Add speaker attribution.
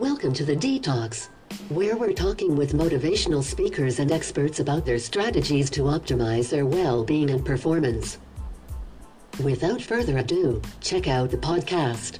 Speaker 1: Welcome to the Detox, where we're talking with motivational speakers and experts about their strategies to optimize their well being and performance. Without further ado, check out the podcast.